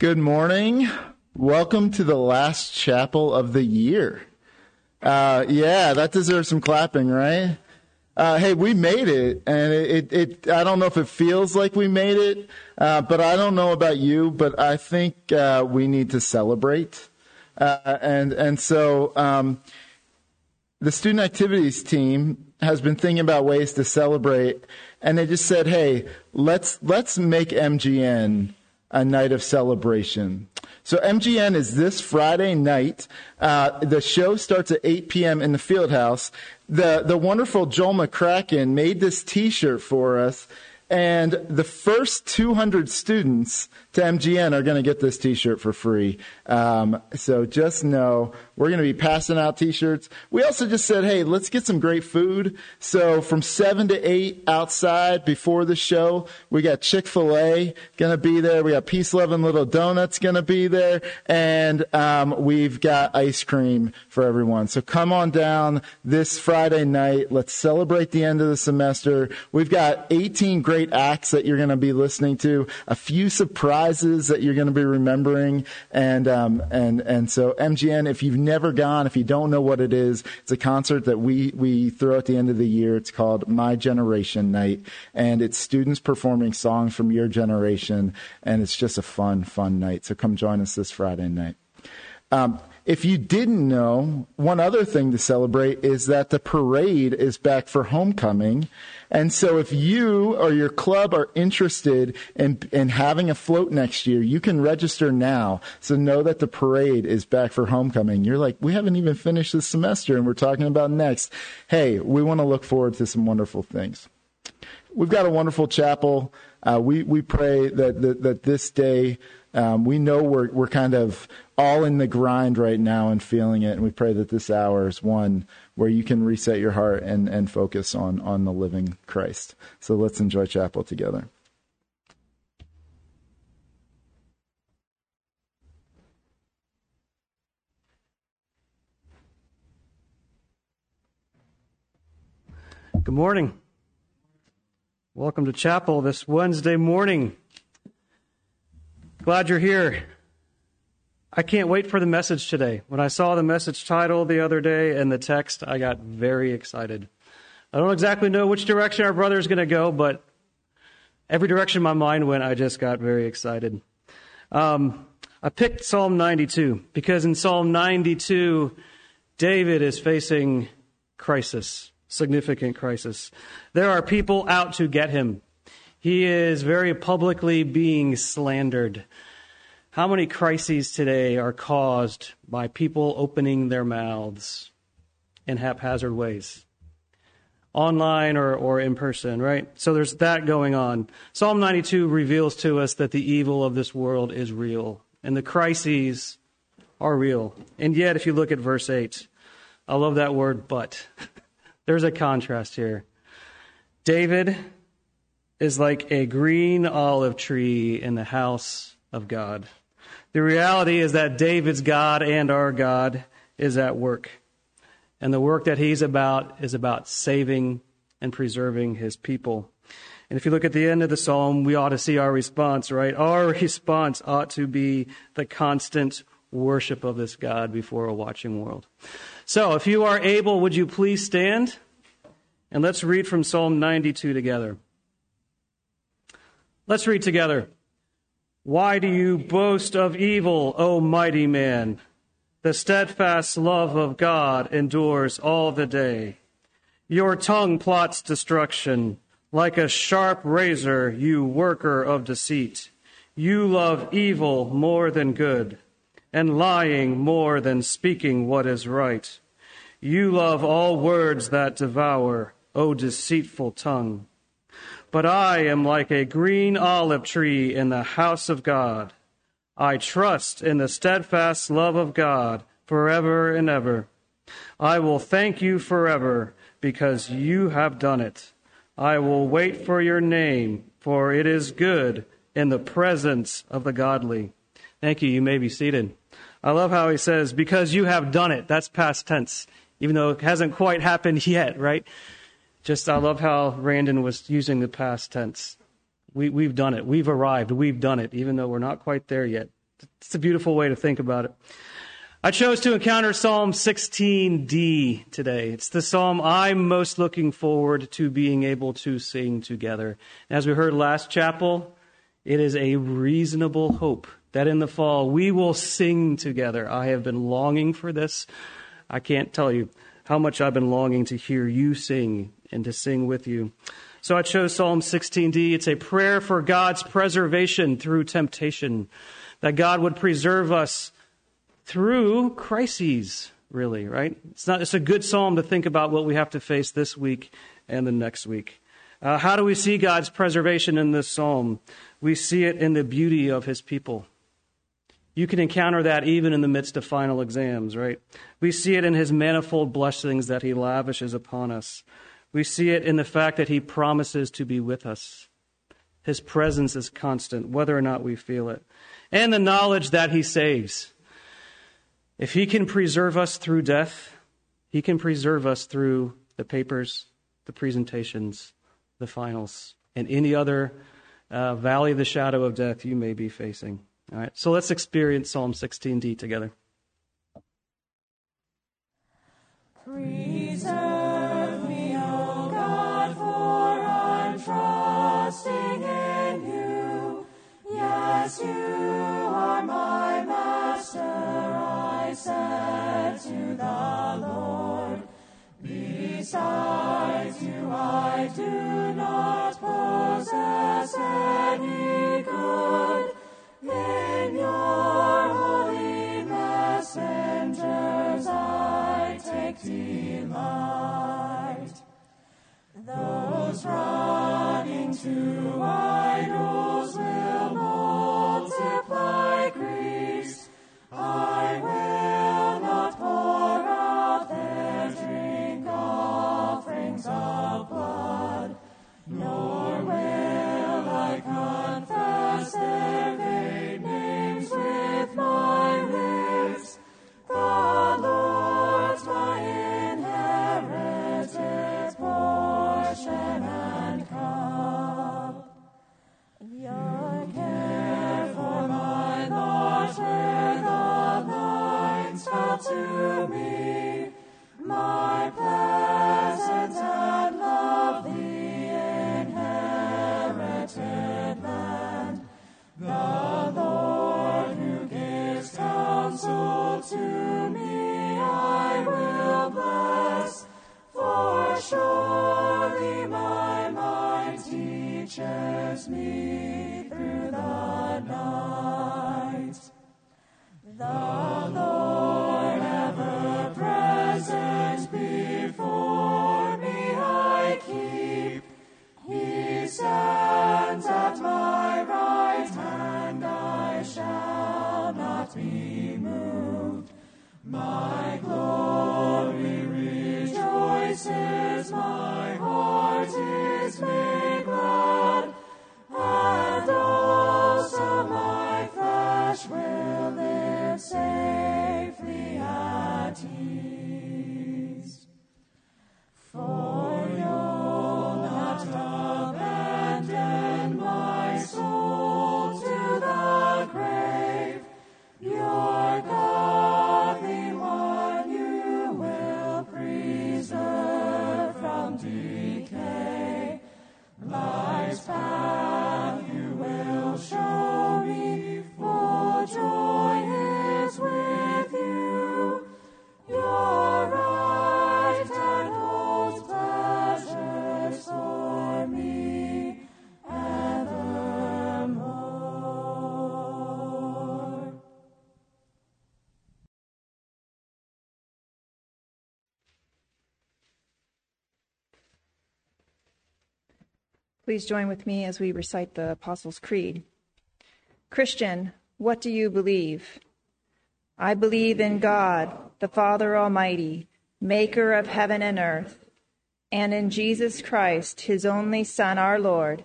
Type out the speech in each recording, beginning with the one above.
Good morning. Welcome to the last chapel of the year. Uh, yeah, that deserves some clapping, right? Uh, hey, we made it, and it, it, it, I don't know if it feels like we made it, uh, but I don't know about you, but I think uh, we need to celebrate, uh, and and so um, the student activities team has been thinking about ways to celebrate, and they just said, hey, let's let's make MGN a night of celebration. So MGN is this Friday night. Uh, the show starts at 8 p.m. in the field house. The, the wonderful Joel McCracken made this t-shirt for us. And the first 200 students to MGN are going to get this t-shirt for free. Um, so just know we're going to be passing out t-shirts. We also just said, hey, let's get some great food. So from seven to eight outside before the show, we got Chick-fil-A going to be there. We got Peace, Love and Little Donuts going to be there. And, um, we've got ice cream for everyone. So come on down this Friday night. Let's celebrate the end of the semester. We've got 18 great acts that you're going to be listening to, a few surprises that you're going to be remembering. And, um, and, and so MGN, if you've never gone, if you don't know what it is, it's a concert that we, we throw at the end of the year. It's called My Generation Night, and it's students performing songs from your generation, and it's just a fun, fun night. So come join us this Friday night. Um, if you didn't know, one other thing to celebrate is that the parade is back for homecoming. And so if you or your club are interested in, in having a float next year, you can register now. So know that the parade is back for homecoming. You're like, we haven't even finished this semester and we're talking about next. Hey, we want to look forward to some wonderful things. We've got a wonderful chapel. Uh, we, we pray that, that, that this day, um, we know we're, we're kind of all in the grind right now and feeling it. And we pray that this hour is one where you can reset your heart and, and focus on, on the living Christ. So let's enjoy chapel together. Good morning. Welcome to chapel this Wednesday morning. Glad you're here. I can't wait for the message today. When I saw the message title the other day and the text, I got very excited. I don't exactly know which direction our brother is going to go, but every direction my mind went, I just got very excited. Um, I picked Psalm 92 because in Psalm 92, David is facing crisis, significant crisis. There are people out to get him. He is very publicly being slandered. How many crises today are caused by people opening their mouths in haphazard ways? Online or, or in person, right? So there's that going on. Psalm 92 reveals to us that the evil of this world is real and the crises are real. And yet, if you look at verse 8, I love that word, but. There's a contrast here. David is like a green olive tree in the house of God. The reality is that David's God and our God is at work. And the work that he's about is about saving and preserving his people. And if you look at the end of the psalm, we ought to see our response, right? Our response ought to be the constant worship of this God before a watching world. So if you are able, would you please stand? And let's read from Psalm 92 together. Let's read together. Why do you boast of evil, O mighty man? The steadfast love of God endures all the day. Your tongue plots destruction. Like a sharp razor, you worker of deceit. You love evil more than good, and lying more than speaking what is right. You love all words that devour, O deceitful tongue. But I am like a green olive tree in the house of God. I trust in the steadfast love of God forever and ever. I will thank you forever because you have done it. I will wait for your name, for it is good in the presence of the godly. Thank you. You may be seated. I love how he says, because you have done it. That's past tense, even though it hasn't quite happened yet, right? Just, I love how Randon was using the past tense. We, we've done it. We've arrived. We've done it, even though we're not quite there yet. It's a beautiful way to think about it. I chose to encounter Psalm 16d today. It's the psalm I'm most looking forward to being able to sing together. As we heard last chapel, it is a reasonable hope that in the fall we will sing together. I have been longing for this. I can't tell you how much I've been longing to hear you sing and to sing with you. So I chose Psalm 16d. It's a prayer for God's preservation through temptation, that God would preserve us through crises, really, right? It's not, it's a good psalm to think about what we have to face this week and the next week. Uh, how do we see God's preservation in this psalm? We see it in the beauty of his people. You can encounter that even in the midst of final exams, right? We see it in his manifold blessings that he lavishes upon us. We see it in the fact that he promises to be with us. His presence is constant, whether or not we feel it. And the knowledge that he saves. If he can preserve us through death, he can preserve us through the papers, the presentations, the finals, and any other uh, valley of the shadow of death you may be facing. All right, so let's experience Psalm 16d together. Trusting in you. Yes, you Please join with me as we recite the Apostles' Creed. Christian, what do you believe? I believe in God, the Father Almighty, maker of heaven and earth, and in Jesus Christ, his only Son, our Lord,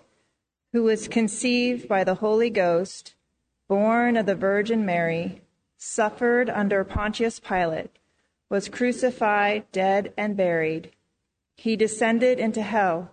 who was conceived by the Holy Ghost, born of the Virgin Mary, suffered under Pontius Pilate, was crucified, dead, and buried. He descended into hell.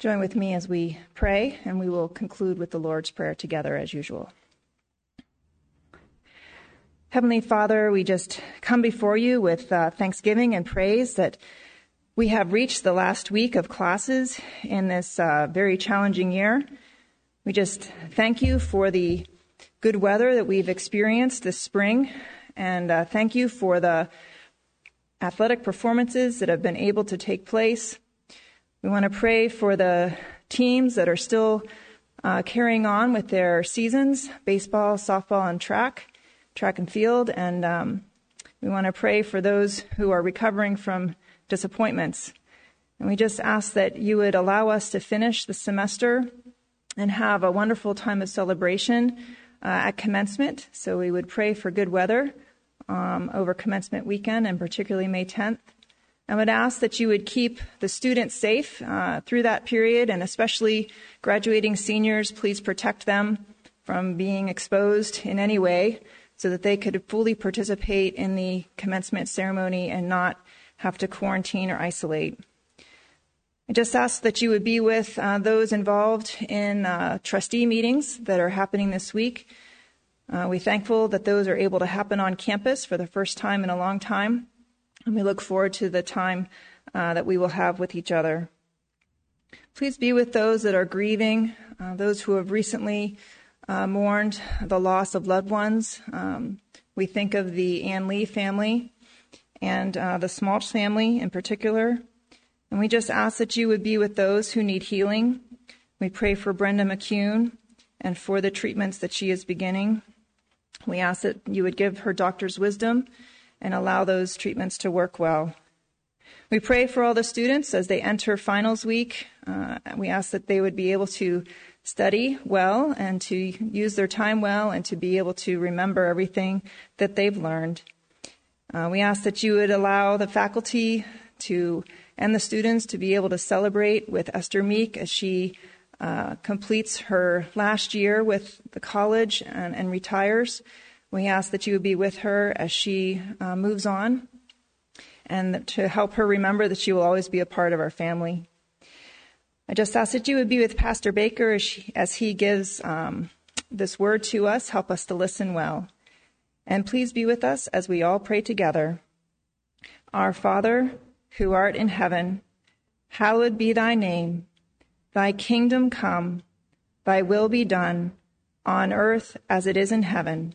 Join with me as we pray, and we will conclude with the Lord's Prayer together as usual. Heavenly Father, we just come before you with uh, thanksgiving and praise that we have reached the last week of classes in this uh, very challenging year. We just thank you for the good weather that we've experienced this spring, and uh, thank you for the athletic performances that have been able to take place. We want to pray for the teams that are still uh, carrying on with their seasons baseball, softball, and track, track and field. And um, we want to pray for those who are recovering from disappointments. And we just ask that you would allow us to finish the semester and have a wonderful time of celebration uh, at commencement. So we would pray for good weather um, over commencement weekend and particularly May 10th. I would ask that you would keep the students safe uh, through that period and especially graduating seniors, please protect them from being exposed in any way so that they could fully participate in the commencement ceremony and not have to quarantine or isolate. I just ask that you would be with uh, those involved in uh, trustee meetings that are happening this week. Uh, we're thankful that those are able to happen on campus for the first time in a long time, and we look forward to the time uh, that we will have with each other. Please be with those that are grieving, uh, those who have recently uh, mourned the loss of loved ones. Um, we think of the Ann Lee family and the Smalch family in particular. And we just ask that you would be with those who need healing. We pray for Brenda McCune and for the treatments that she is beginning. We ask that you would give her doctor's wisdom and allow those treatments to work well. We pray for all the students as they enter finals week. Uh, we ask that they would be able to study well and to use their time well and to be able to remember everything that they've learned. Uh, we ask that you would allow the faculty to and the students to be able to celebrate with Esther Meek as she uh, completes her last year with the college and, and, retires. We ask that you would be with her as she uh, moves on and to help her remember that she will always be a part of our family. I just ask that you would be with Pastor Baker as, she, as he gives um, this word to us. Help us to listen well. And please be with us as we all pray together. Our Father, who art in heaven, hallowed be thy name. Thy kingdom come, thy will be done, on earth as it is in heaven.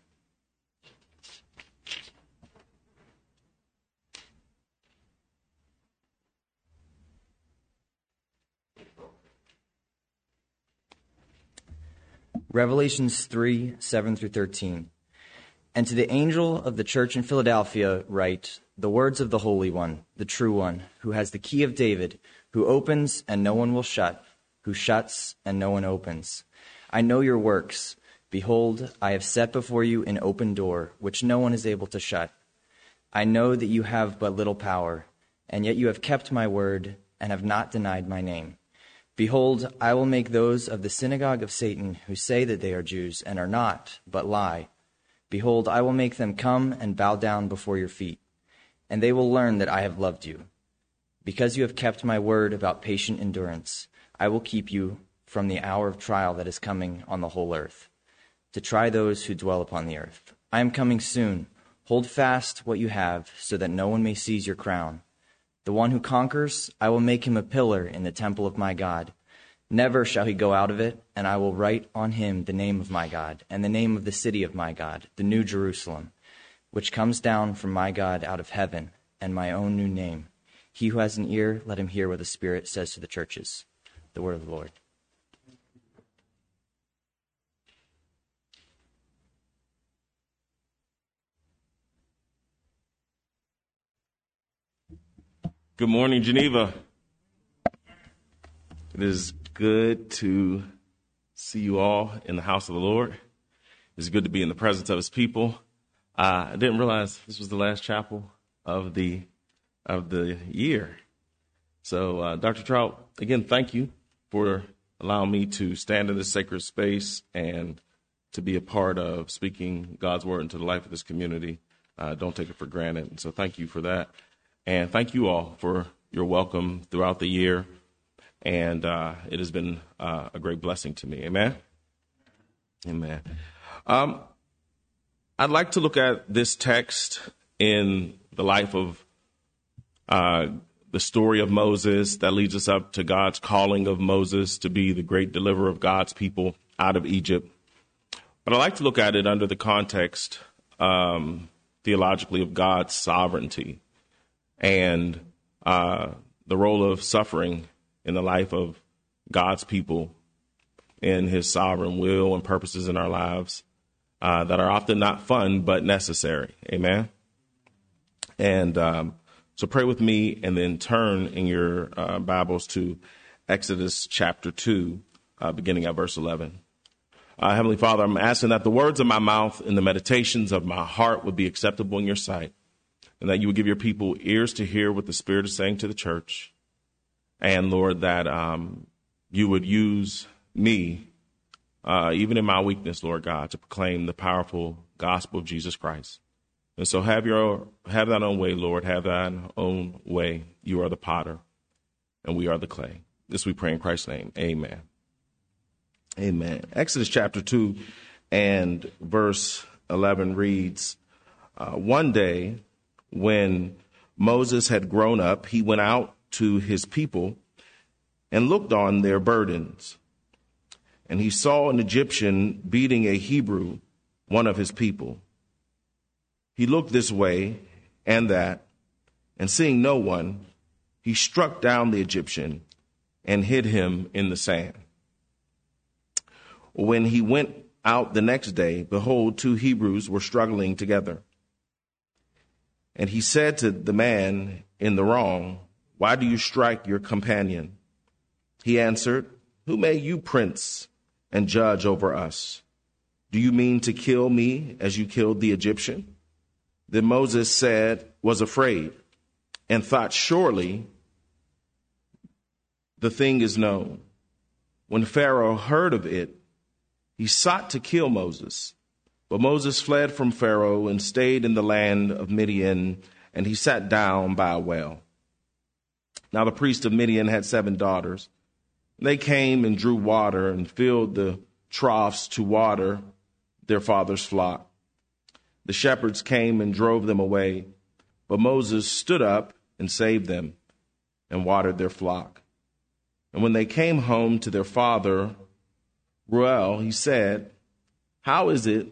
Revelations 3 7 through 13. And to the angel of the church in Philadelphia, write the words of the Holy One, the true One, who has the key of David, who opens and no one will shut, who shuts and no one opens. I know your works. Behold, I have set before you an open door, which no one is able to shut. I know that you have but little power, and yet you have kept my word and have not denied my name. Behold, I will make those of the synagogue of Satan who say that they are Jews and are not, but lie. Behold, I will make them come and bow down before your feet, and they will learn that I have loved you. Because you have kept my word about patient endurance, I will keep you from the hour of trial that is coming on the whole earth, to try those who dwell upon the earth. I am coming soon. Hold fast what you have, so that no one may seize your crown. The one who conquers, I will make him a pillar in the temple of my God. Never shall he go out of it, and I will write on him the name of my God, and the name of the city of my God, the new Jerusalem, which comes down from my God out of heaven, and my own new name. He who has an ear, let him hear what the Spirit says to the churches. The word of the Lord. Good morning, Geneva. It is good to see you all in the house of the Lord. It's good to be in the presence of His people. Uh, I didn't realize this was the last chapel of the of the year. So, uh, Dr. Troup, again, thank you for allowing me to stand in this sacred space and to be a part of speaking God's word into the life of this community. Uh, don't take it for granted. And so, thank you for that. And thank you all for your welcome throughout the year. And uh, it has been uh, a great blessing to me. Amen. Amen. Um, I'd like to look at this text in the life of uh, the story of Moses that leads us up to God's calling of Moses to be the great deliverer of God's people out of Egypt. But I like to look at it under the context um, theologically of God's sovereignty and uh, the role of suffering in the life of God's people and his sovereign will and purposes in our lives uh, that are often not fun but necessary. Amen. And um, so pray with me and then turn in your uh, Bibles to Exodus chapter 2, uh, beginning at verse 11. Uh, Heavenly Father, I'm asking that the words of my mouth and the meditations of my heart would be acceptable in your sight, and that you would give your people ears to hear what the Spirit is saying to the church. And Lord, that um, you would use me, uh, even in my weakness, Lord God, to proclaim the powerful gospel of Jesus Christ. And so have your have that own way, Lord. Have that own way. You are the potter, and we are the clay. This we pray in Christ's name. Amen. Amen. Exodus chapter 2 and verse 11 reads uh, One day, when Moses had grown up, he went out to his people and looked on their burdens. And he saw an Egyptian beating a Hebrew, one of his people. He looked this way and that, and seeing no one, he struck down the Egyptian and hid him in the sand. When he went out the next day, behold, two Hebrews were struggling together. And he said to the man in the wrong, Why do you strike your companion? He answered, Who made you prince and judge over us? Do you mean to kill me as you killed the Egyptian? Then Moses said, was afraid and thought, surely the thing is known. When Pharaoh heard of it, he sought to kill Moses. But Moses fled from Pharaoh and stayed in the land of Midian, and he sat down by a well. Now the priest of Midian had seven daughters. They came and drew water and filled the troughs to water their father's flock. The shepherds came and drove them away, but Moses stood up and saved them and watered their flock. And when they came home to their father, Reuel, he said, How is it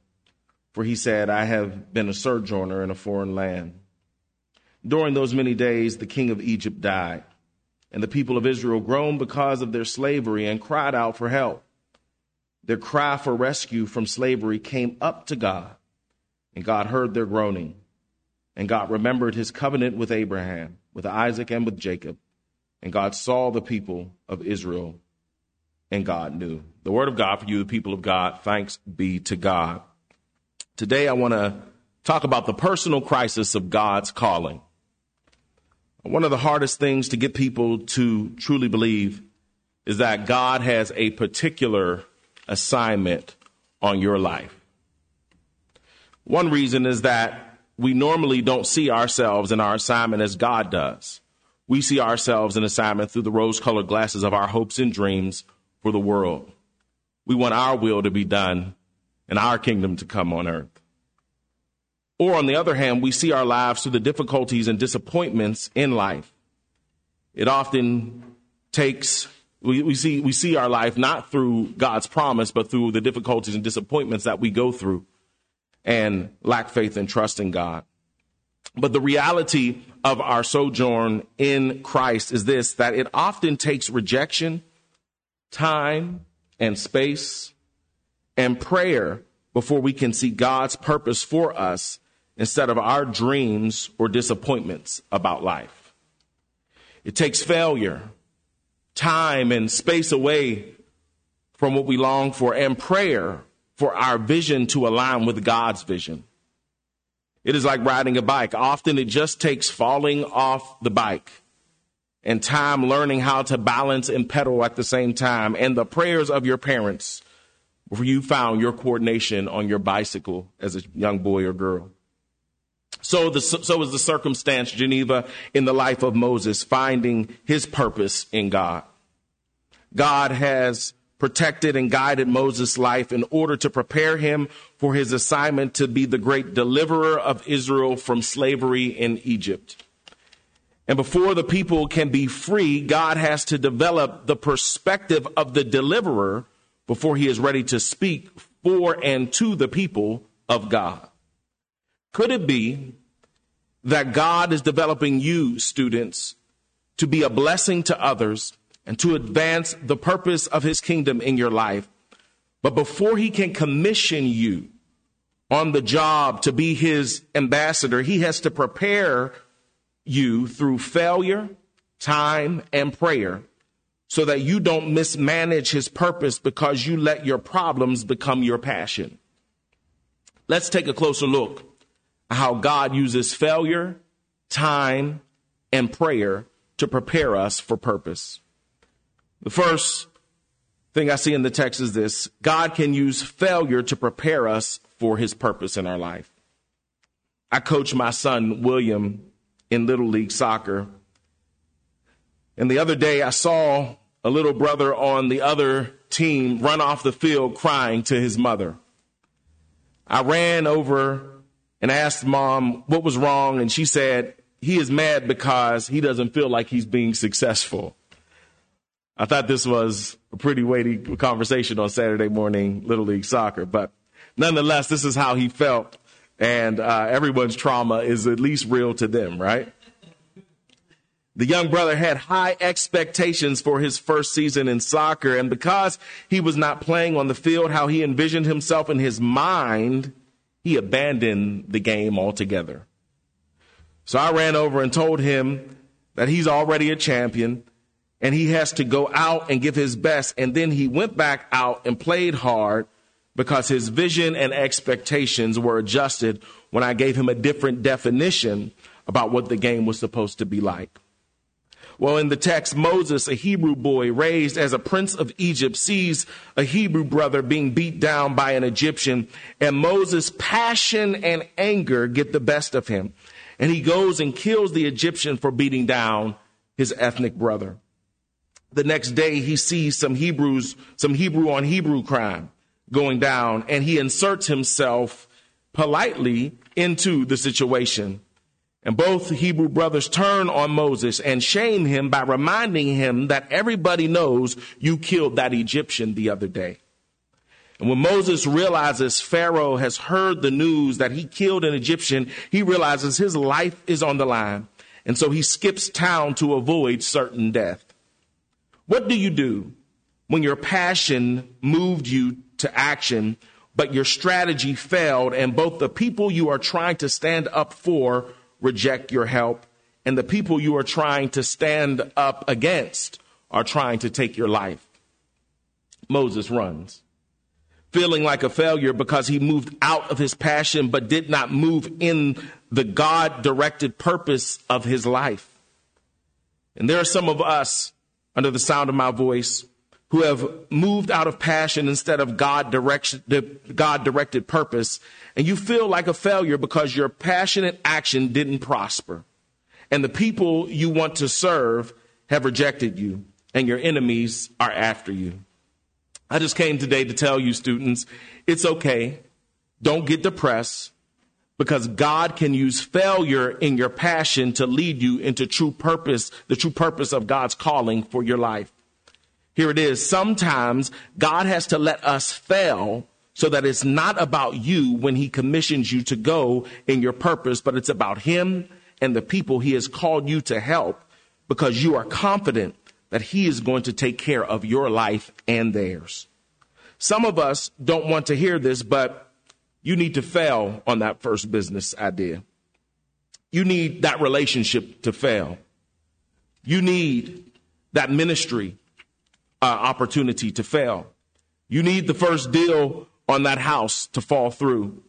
for he said, I have been a sojourner in a foreign land. During those many days, the king of Egypt died, and the people of Israel groaned because of their slavery and cried out for help. Their cry for rescue from slavery came up to God and God heard their groaning. And God remembered his covenant with Abraham, with Isaac, and with Jacob. And God saw the people of Israel, and God knew. The word of God for you, the people of God. Thanks be to God. Today, I want to talk about the personal crisis of God's calling. One of the hardest things to get people to truly believe is that God has a particular assignment on your life. One reason is that we normally don't see ourselves in our assignment as God does. We see ourselves in assignment through the rose colored glasses of our hopes and dreams for the world. We want our will to be done and our kingdom to come on earth. Or on the other hand, we see our lives through the difficulties and disappointments in life. It often takes we, we, see we see our life not through God's promise, but through the difficulties and disappointments that we go through and lack faith and trust in God. But the reality of our sojourn in Christ is this that it often takes rejection, time, and space, and prayer before we can see God's purpose for us instead of our dreams or disappointments about life. It takes failure, time, and space away from what we long for, and prayer for our vision to align with God's vision. It is like riding a bike. Often it just takes falling off the bike and time learning how to balance and pedal at the same time and the prayers of your parents before you found your coordination on your bicycle as a young boy or girl. So, the, so is the circumstance, Geneva, in the life of Moses, finding his purpose in God. God has protected and guided Moses' life in order to prepare him for his assignment to be the great deliverer of Israel from slavery in Egypt. And before the people can be free, God has to develop the perspective of the deliverer before he is ready to speak for and to the people of God. Could it be that God is developing you, students, to be a blessing to others and to advance the purpose of his kingdom in your life? But before he can commission you on the job to be his ambassador, he has to prepare you through failure, time, and prayer so that you don't mismanage his purpose because you let your problems become your passion. Let's take a closer look at how God uses failure, time, and prayer to prepare us for purpose. The first thing I see in the text is this God can use failure to prepare us for his purpose in our life. I coach my son, William, in Little League Soccer. And the other day I saw a little brother on the other team run off the field crying to his mother. I ran over and asked mom what was wrong, and she said he is mad because he doesn't feel like he's being successful. I thought this was a pretty weighty conversation on Saturday morning Little League Soccer, but nonetheless, this is how he felt and uh, everyone's trauma is at least real to them, right? The young brother had high expectations for his first season in soccer, and because he was not playing on the field how he envisioned himself in his mind, he abandoned the game altogether. So I ran over and told him that he's already a champion and he has to go out and give his best. And then he went back out and played hard because his vision and expectations were adjusted when I gave him a different definition about what the game was supposed to be like. Well, in the text, Moses, a Hebrew boy raised as a prince of Egypt, sees a Hebrew brother being beat down by an Egyptian, and Moses' passion and anger get the best of him. And he goes and kills the Egyptian for beating down his ethnic brother. The next day, he sees some Hebrews, some Hebrew on Hebrew crime going down, and he inserts himself politely into the situation. And both Hebrew brothers turn on Moses and shame him by reminding him that everybody knows you killed that Egyptian the other day. And when Moses realizes Pharaoh has heard the news that he killed an Egyptian, he realizes his life is on the line. And so he skips town to avoid certain death. What do you do when your passion moved you to action, but your strategy failed, and both the people you are trying to stand up for reject your help, and the people you are trying to stand up against are trying to take your life. Moses runs, feeling like a failure because he moved out of his passion but did not move in the God directed purpose of his life. And there are some of us under the sound of my voice who have moved out of passion instead of God direction, God directed purpose, and you feel like a failure because your passionate action didn't prosper. And the people you want to serve have rejected you, and your enemies are after you. I just came today to tell you, students, it's okay. Don't get depressed because God can use failure in your passion to lead you into true purpose, the true purpose of God's calling for your life. Here it is. Sometimes God has to let us fail so that it's not about you when he commissions you to go in your purpose, but it's about him and the people he has called you to help because you are confident that he is going to take care of your life and theirs. Some of us don't want to hear this, but you need to fail on that first business idea. You need that relationship to fail. You need that ministry uh, opportunity to fail. You need the first deal on that house to fall through.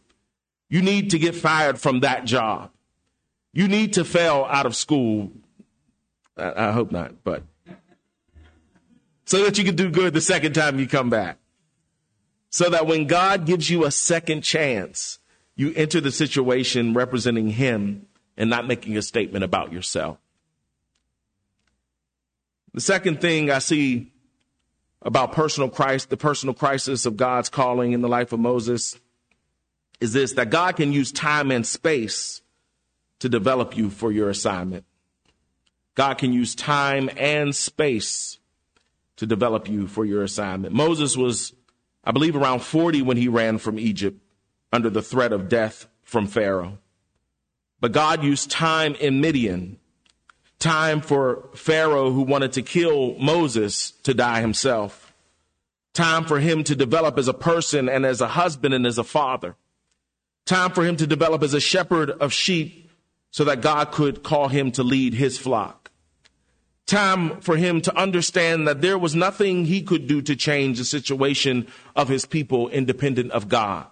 You need to get fired from that job. You need to fail out of school. I, I hope not, but so that you can do good the second time you come back. So that when God gives you a second chance, you enter the situation representing Him and not making a statement about yourself. The second thing I see about personal Christ, the personal crisis of God's calling in the life of Moses is this that God can use time and space to develop you for your assignment. God can use time and space to develop you for your assignment. Moses was, I believe, around 40 when he ran from Egypt under the threat of death from Pharaoh. But God used time in Midian time for Pharaoh who wanted to kill Moses to die himself. Time for him to develop as a person and as a husband and as a father. Time for him to develop as a shepherd of sheep so that God could call him to lead his flock. Time for him to understand that there was nothing he could do to change the situation of his people independent of God.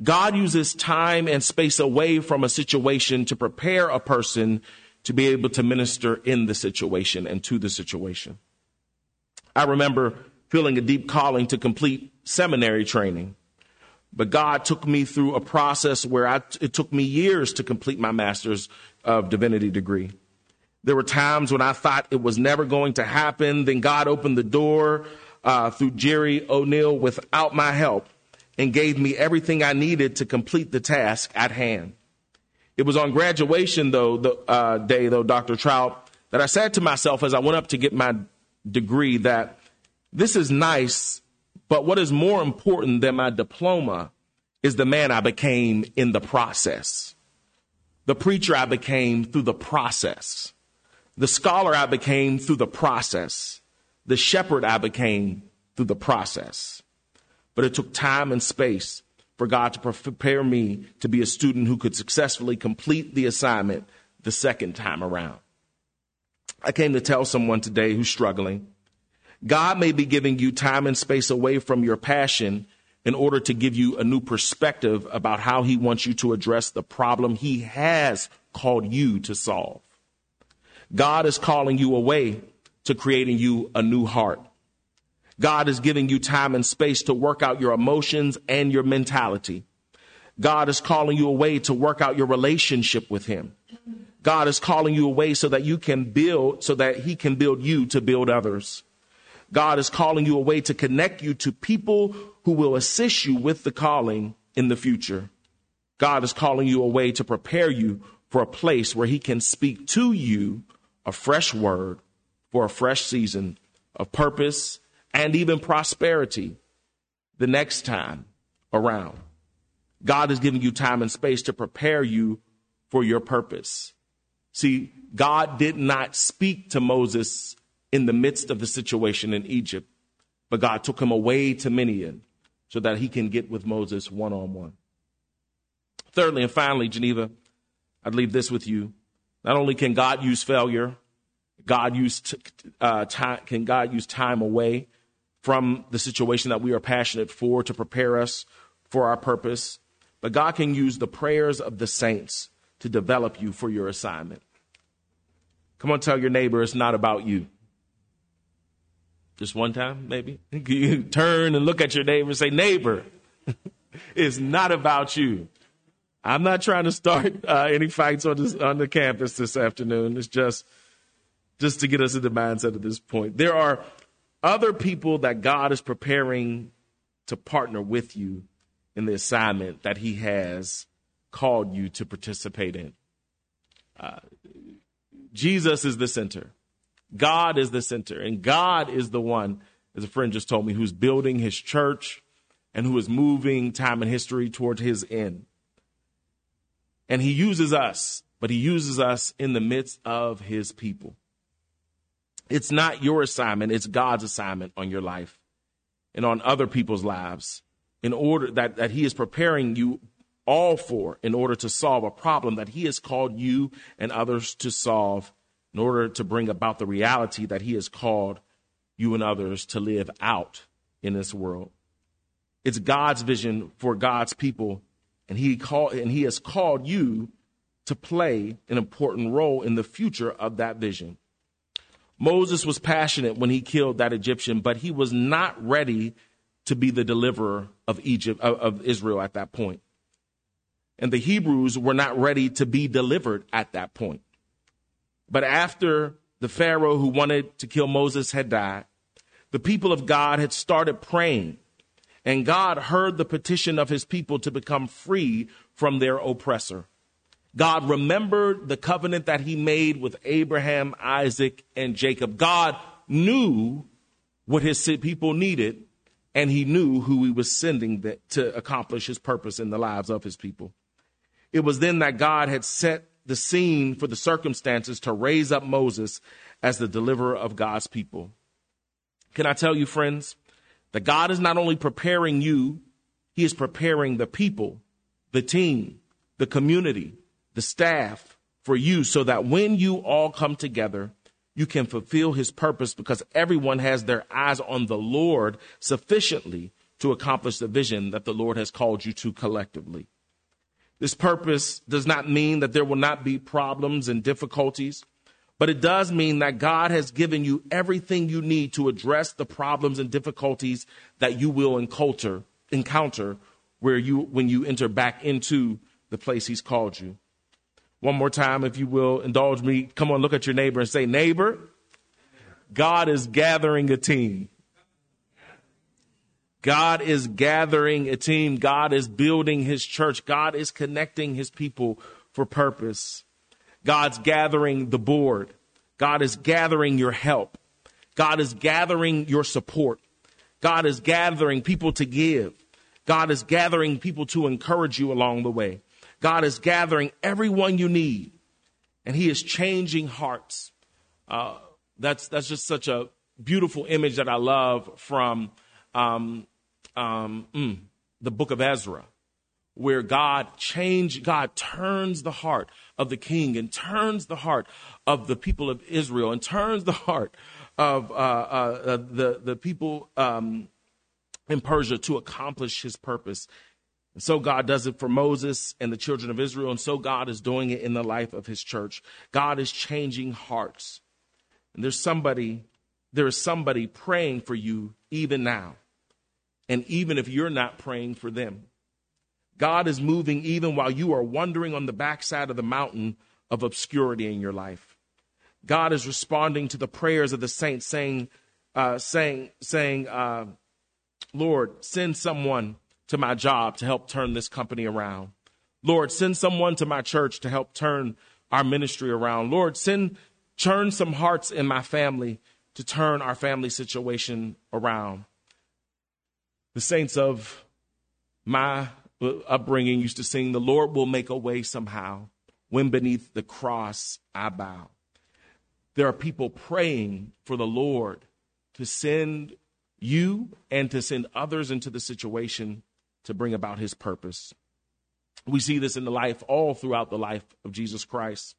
God uses time and space away from a situation to prepare a person to be able to minister in the situation and to the situation. I remember feeling a deep calling to complete seminary training, but God took me through a process where I, it took me years to complete my master's of divinity degree. There were times when I thought it was never going to happen. Then God opened the door uh, through Jerry O'Neill without my help and gave me everything I needed to complete the task at hand. It was on graduation though the uh, day though, Dr. Troup, that I said to myself as I went up to get my degree that this is nice, but what is more important than my diploma is the man I became in the process. The preacher I became through the process. The scholar I became through the process. The shepherd I became through the process. But it took time and space for God to prepare me to be a student who could successfully complete the assignment the second time around. I came to tell someone today who's struggling. God may be giving you time and space away from your passion in order to give you a new perspective about how he wants you to address the problem he has called you to solve. God is calling you away to creating you a new heart. God is giving you time and space to work out your emotions and your mentality. God is calling you away to work out your relationship with Him. God is calling you away so that you can build, so that He can build you to build others. God is calling you away to connect you to people who will assist you with the calling in the future. God is calling you away to prepare you for a place where He can speak to you a fresh word for a fresh season of purpose and even prosperity the next time around. God is giving you time and space to prepare you for your purpose. See, God did not speak to Moses in the midst of the situation in Egypt, but God took him away to Midian so that he can get with Moses one on one. Thirdly and finally, Geneva, I'd leave this with you. Not only can God use failure, God use uh, time, can God use time away from the situation that we are passionate for to prepare us for our purpose. But God can use the prayers of the saints to develop you for your assignment. Come on, tell your neighbor it's not about you. Just one time, maybe. You turn and look at your neighbor and say, Neighbor, it's not about you. I'm not trying to start uh, any fights on, this, on the campus this afternoon. It's just just to get us in the mindset at this point. There are other people that God is preparing to partner with you in the assignment that He has called you to participate in. Uh, Jesus is the center. God is the center. And God is the one, as a friend just told me, who's building his church and who is moving time and history toward his end. And he uses us, but he uses us in the midst of his people. It's not your assignment, it's God's assignment on your life and on other people's lives in order that, that he is preparing you all for in order to solve a problem that he has called you and others to solve in order to bring about the reality that he has called you and others to live out in this world. It's God's vision for God's people, and he call, and he has called you to play an important role in the future of that vision. Moses was passionate when he killed that Egyptian, but he was not ready to be the deliverer of Egypt of, Israel at that point. And the Hebrews were not ready to be delivered at that point. But after the Pharaoh who wanted to kill Moses had died, the people of God had started praying, and God heard the petition of his people to become free from their oppressor. God remembered the covenant that he made with Abraham, Isaac, and Jacob. God knew what his people needed, and he knew who he was sending to accomplish his purpose in the lives of his people. It was then that God had set the scene for the circumstances to raise up Moses as the deliverer of God's people. Can I tell you, friends, that God is not only preparing you, He is preparing the people, the team, the community, the staff for you so that when you all come together, you can fulfill His purpose because everyone has their eyes on the Lord sufficiently to accomplish the vision that the Lord has called you to collectively. This purpose does not mean that there will not be problems and difficulties, but it does mean that God has given you everything you need to address the problems and difficulties that you will encounter, encounter where you, when you enter back into the place He's called you. One more time, if you will, indulge me. Come on, look at your neighbor and say, Neighbor, God is gathering a team. God is gathering a team. God is building his church. God is connecting his people for purpose. God's gathering the board. God is gathering your help. God is gathering your support. God is gathering people to give. God is gathering people to encourage you along the way. God is gathering everyone you need, and He is changing hearts. Uh, that's that's just such a beautiful image that I love from um, um, mm, the book of Ezra, where God change, God turns the heart of the king and turns the heart of the people of Israel and turns the heart of uh, uh, uh, the the people um, in Persia to accomplish His purpose. And so God does it for Moses and the children of Israel, and so God is doing it in the life of His church. God is changing hearts, and there's somebody, there is somebody praying for you even now and even if you're not praying for them. God is moving even while you are wandering on the backside of the mountain of obscurity in your life. God is responding to the prayers of the saints, saying, uh, saying, saying, uh, Lord, send someone to my job to help turn this company around. Lord, send someone to my church to help turn our ministry around. Lord, send, turn some hearts in my family to turn our family situation around. The saints of my upbringing used to sing, The Lord will make a way somehow when beneath the cross I bow. There are people praying for the Lord to send you and to send others into the situation to bring about his purpose. We see this in the life, all throughout the life of Jesus Christ.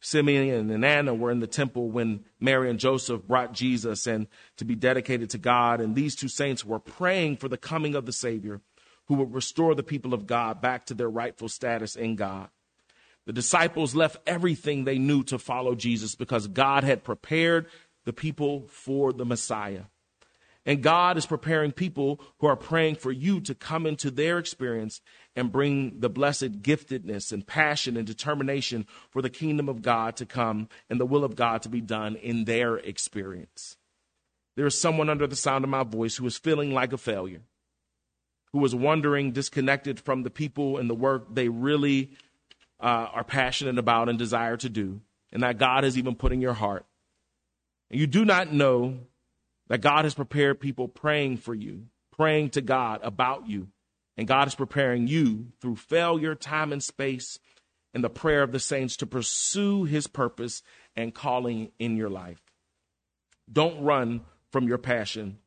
Simeon and Anna were in the temple when Mary and Joseph brought Jesus and to be dedicated to God. And these two saints were praying for the coming of the Savior who would restore the people of God back to their rightful status in God. The disciples left everything they knew to follow Jesus because God had prepared the people for the Messiah. And God is preparing people who are praying for you to come into their experience and bring the blessed giftedness and passion and determination for the kingdom of God to come and the will of God to be done in their experience. There is someone under the sound of my voice who is feeling like a failure. who is was wandering, disconnected from the people and the work they really uh, are passionate about and desire to do, and that God has even put in your heart. And you do not know that God has prepared people praying for you, praying to God about you, and God is preparing you through failure, time, and space, and the prayer of the saints to pursue his purpose and calling in your life. Don't run from your passion.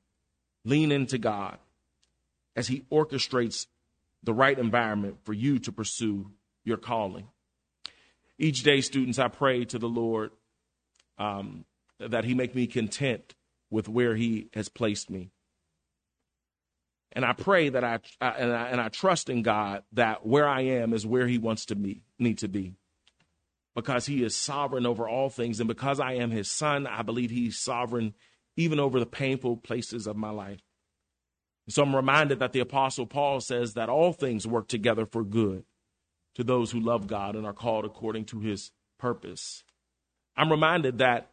Lean into God as he orchestrates the right environment for you to pursue your calling. Each day, students, I pray to the Lord um, that he make me content with where he has placed me. And I pray that I, I, and I, and I trust in God that where I am is where he wants to be, me to be because he is sovereign over all things. And because I am his son, I believe he's sovereign even over the painful places of my life. So I'm reminded that the Apostle Paul says that all things work together for good to those who love God and are called according to his purpose. I'm reminded that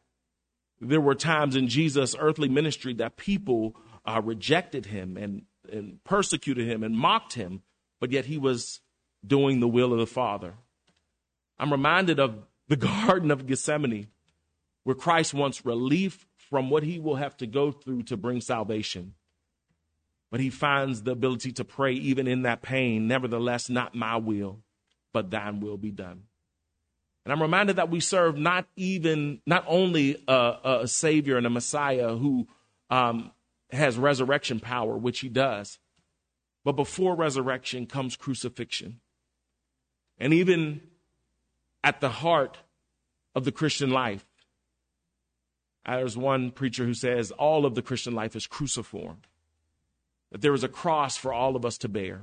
there were times in Jesus' earthly ministry that people uh, rejected him and, and persecuted him and mocked him, but yet he was doing the will of the Father. I'm reminded of the Garden of Gethsemane, where Christ wants relief from what he will have to go through to bring salvation. But he finds the ability to pray even in that pain, nevertheless, not my will, but thine will be done. And I'm reminded that we serve not even, not only a, a Savior and a Messiah who um, has resurrection power, which he does, but before resurrection comes crucifixion. And even at the heart of the Christian life. There's one preacher who says all of the Christian life is cruciform, that there is a cross for all of us to bear.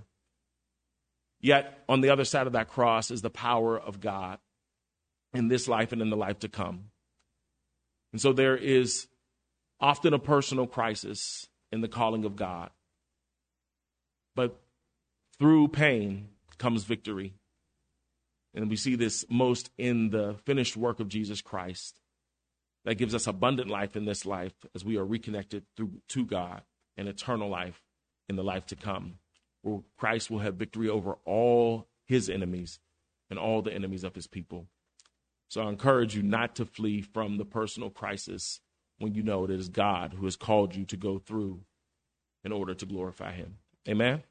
Yet, on the other side of that cross is the power of God in this life and in the life to come. And so there is often a personal crisis in the calling of God. But through pain comes victory. And we see this most in the finished work of Jesus Christ that gives us abundant life in this life as we are reconnected through, to God and eternal life in the life to come, where Christ will have victory over all his enemies and all the enemies of his people. So I encourage you not to flee from the personal crisis when you know it is God who has called you to go through in order to glorify him. Amen?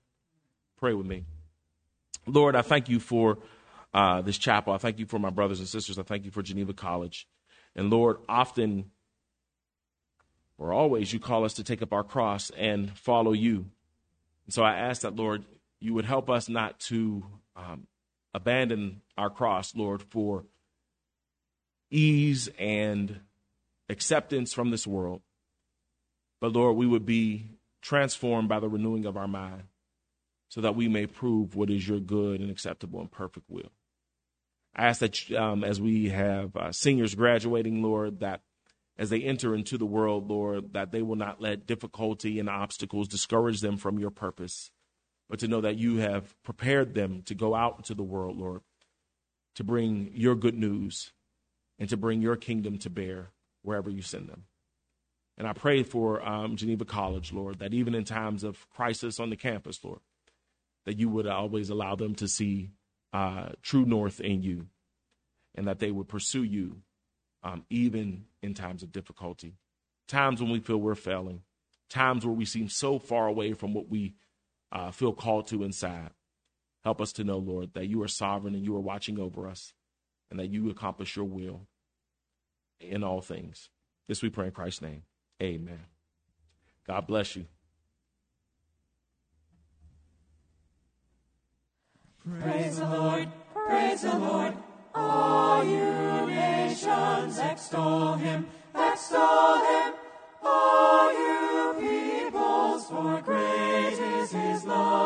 Pray with me. Lord, I thank you for uh, this chapel. I thank you for my brothers and sisters. I thank you for Geneva College. And Lord, often or always you call us to take up our cross and follow you. And so I ask that, Lord, you would help us not to um, abandon our cross, Lord, for ease and acceptance from this world. But Lord, we would be transformed by the renewing of our mind so that we may prove what is your good and acceptable and perfect will. I ask that um, as we have uh, seniors graduating, Lord, that as they enter into the world, Lord, that they will not let difficulty and obstacles discourage them from your purpose, but to know that you have prepared them to go out into the world, Lord, to bring your good news and to bring your kingdom to bear wherever you send them. And I pray for um, Geneva College, Lord, that even in times of crisis on the campus, Lord, that you would always allow them to see uh, true north in you and that they would pursue you um, even in times of difficulty, times when we feel we're failing, times where we seem so far away from what we uh, feel called to inside. Help us to know, Lord, that you are sovereign and you are watching over us and that you accomplish your will in all things. This we pray in Christ's name. Amen. God bless you. Praise the Lord, praise the Lord, all you nations extol him, extol him, all you peoples, for great is his love.